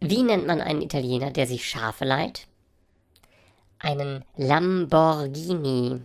Wie nennt man einen Italiener, der sich Schafe leiht? Einen Lamborghini.